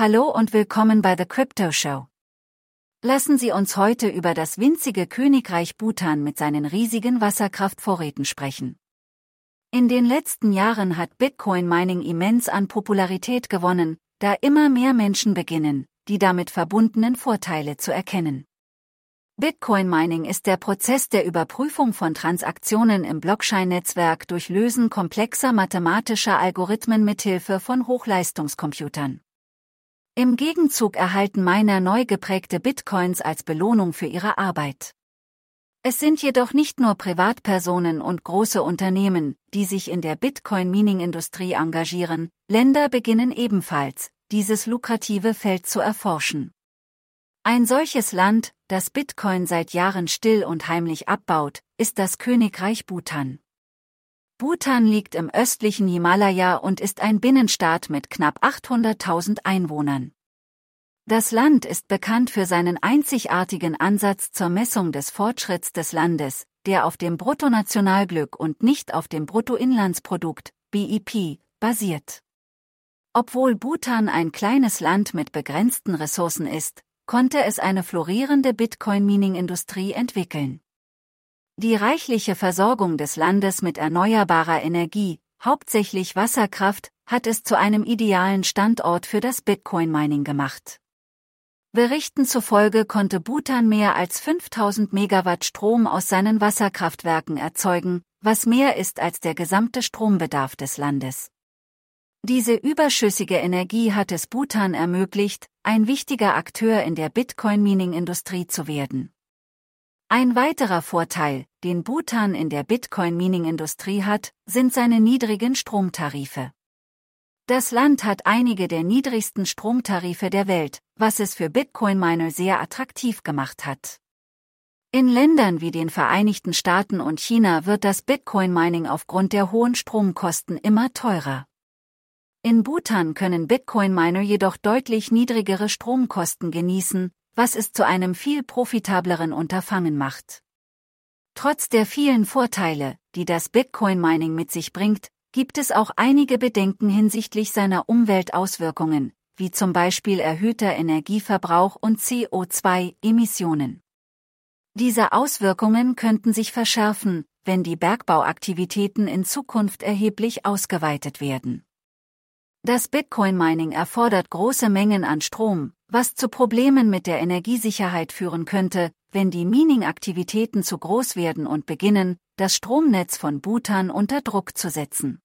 Hallo und willkommen bei The Crypto Show. Lassen Sie uns heute über das winzige Königreich Bhutan mit seinen riesigen Wasserkraftvorräten sprechen. In den letzten Jahren hat Bitcoin Mining immens an Popularität gewonnen, da immer mehr Menschen beginnen, die damit verbundenen Vorteile zu erkennen. Bitcoin Mining ist der Prozess der Überprüfung von Transaktionen im Blockchain-Netzwerk durch Lösen komplexer mathematischer Algorithmen mithilfe von Hochleistungscomputern. Im Gegenzug erhalten Miner neu geprägte Bitcoins als Belohnung für ihre Arbeit. Es sind jedoch nicht nur Privatpersonen und große Unternehmen, die sich in der Bitcoin-Mining-Industrie engagieren, Länder beginnen ebenfalls, dieses lukrative Feld zu erforschen. Ein solches Land, das Bitcoin seit Jahren still und heimlich abbaut, ist das Königreich Bhutan. Bhutan liegt im östlichen Himalaya und ist ein Binnenstaat mit knapp 800.000 Einwohnern. Das Land ist bekannt für seinen einzigartigen Ansatz zur Messung des Fortschritts des Landes, der auf dem Bruttonationalglück und nicht auf dem Bruttoinlandsprodukt, BIP, basiert. Obwohl Bhutan ein kleines Land mit begrenzten Ressourcen ist, konnte es eine florierende Bitcoin-Mining-Industrie entwickeln. Die reichliche Versorgung des Landes mit erneuerbarer Energie, hauptsächlich Wasserkraft, hat es zu einem idealen Standort für das Bitcoin-Mining gemacht. Berichten zufolge konnte Bhutan mehr als 5000 Megawatt Strom aus seinen Wasserkraftwerken erzeugen, was mehr ist als der gesamte Strombedarf des Landes. Diese überschüssige Energie hat es Bhutan ermöglicht, ein wichtiger Akteur in der Bitcoin-Mining-Industrie zu werden. Ein weiterer Vorteil, den Bhutan in der Bitcoin-Mining-Industrie hat, sind seine niedrigen Stromtarife. Das Land hat einige der niedrigsten Stromtarife der Welt, was es für Bitcoin-Miner sehr attraktiv gemacht hat. In Ländern wie den Vereinigten Staaten und China wird das Bitcoin-Mining aufgrund der hohen Stromkosten immer teurer. In Bhutan können Bitcoin-Miner jedoch deutlich niedrigere Stromkosten genießen, was es zu einem viel profitableren Unterfangen macht. Trotz der vielen Vorteile, die das Bitcoin-Mining mit sich bringt, gibt es auch einige Bedenken hinsichtlich seiner Umweltauswirkungen, wie zum Beispiel erhöhter Energieverbrauch und CO2-Emissionen. Diese Auswirkungen könnten sich verschärfen, wenn die Bergbauaktivitäten in Zukunft erheblich ausgeweitet werden. Das Bitcoin-Mining erfordert große Mengen an Strom, was zu Problemen mit der Energiesicherheit führen könnte, wenn die Mining-Aktivitäten zu groß werden und beginnen, das Stromnetz von Bhutan unter Druck zu setzen.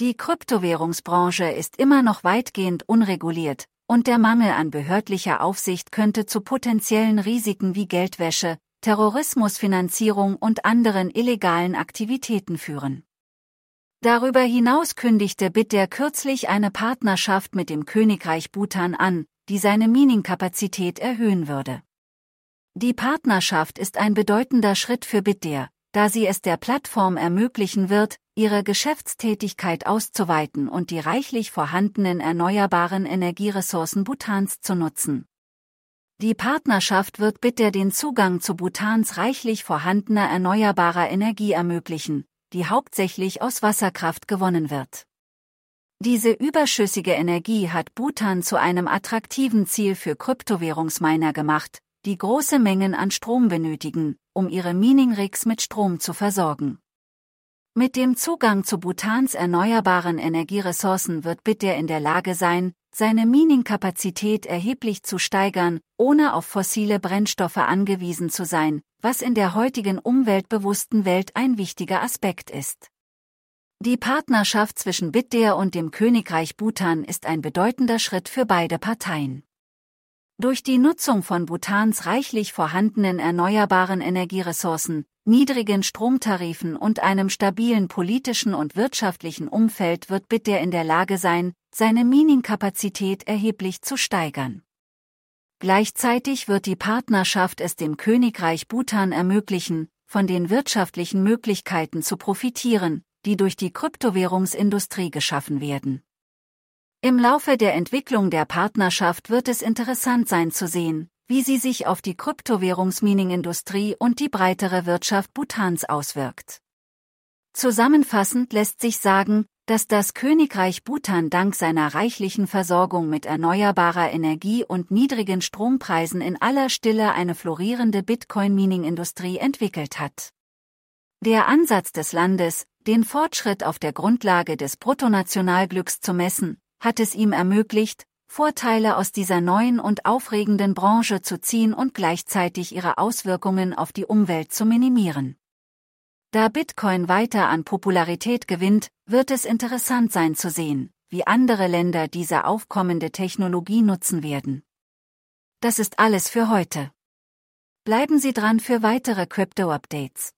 Die Kryptowährungsbranche ist immer noch weitgehend unreguliert, und der Mangel an behördlicher Aufsicht könnte zu potenziellen Risiken wie Geldwäsche, Terrorismusfinanzierung und anderen illegalen Aktivitäten führen. Darüber hinaus kündigte BitDer kürzlich eine Partnerschaft mit dem Königreich Bhutan an, die seine Mining-Kapazität erhöhen würde. Die Partnerschaft ist ein bedeutender Schritt für BitDer, da sie es der Plattform ermöglichen wird, ihre Geschäftstätigkeit auszuweiten und die reichlich vorhandenen erneuerbaren Energieressourcen Bhutans zu nutzen. Die Partnerschaft wird BitDer den Zugang zu Bhutans reichlich vorhandener erneuerbarer Energie ermöglichen, die hauptsächlich aus Wasserkraft gewonnen wird. Diese überschüssige Energie hat Bhutan zu einem attraktiven Ziel für Kryptowährungsminer gemacht, die große Mengen an Strom benötigen, um ihre Mining-Rigs mit Strom zu versorgen. Mit dem Zugang zu Bhutans erneuerbaren Energieressourcen wird Bitder in der Lage sein, seine Mining-Kapazität erheblich zu steigern, ohne auf fossile Brennstoffe angewiesen zu sein, was in der heutigen umweltbewussten Welt ein wichtiger Aspekt ist. Die Partnerschaft zwischen Bitder und dem Königreich Bhutan ist ein bedeutender Schritt für beide Parteien. Durch die Nutzung von Bhutans reichlich vorhandenen erneuerbaren Energieressourcen, niedrigen Stromtarifen und einem stabilen politischen und wirtschaftlichen Umfeld wird Bitder in der Lage sein, seine Mining-Kapazität erheblich zu steigern. Gleichzeitig wird die Partnerschaft es dem Königreich Bhutan ermöglichen, von den wirtschaftlichen Möglichkeiten zu profitieren, die durch die Kryptowährungsindustrie geschaffen werden. Im Laufe der Entwicklung der Partnerschaft wird es interessant sein zu sehen, wie sie sich auf die Kryptowährungsmining-Industrie und die breitere Wirtschaft Bhutans auswirkt. Zusammenfassend lässt sich sagen, dass das Königreich Bhutan dank seiner reichlichen Versorgung mit erneuerbarer Energie und niedrigen Strompreisen in aller Stille eine florierende Bitcoin-Mining-Industrie entwickelt hat. Der Ansatz des Landes, den Fortschritt auf der Grundlage des Bruttonationalglücks zu messen, hat es ihm ermöglicht, Vorteile aus dieser neuen und aufregenden Branche zu ziehen und gleichzeitig ihre Auswirkungen auf die Umwelt zu minimieren. Da Bitcoin weiter an Popularität gewinnt, wird es interessant sein zu sehen, wie andere Länder diese aufkommende Technologie nutzen werden. Das ist alles für heute. Bleiben Sie dran für weitere Crypto-Updates.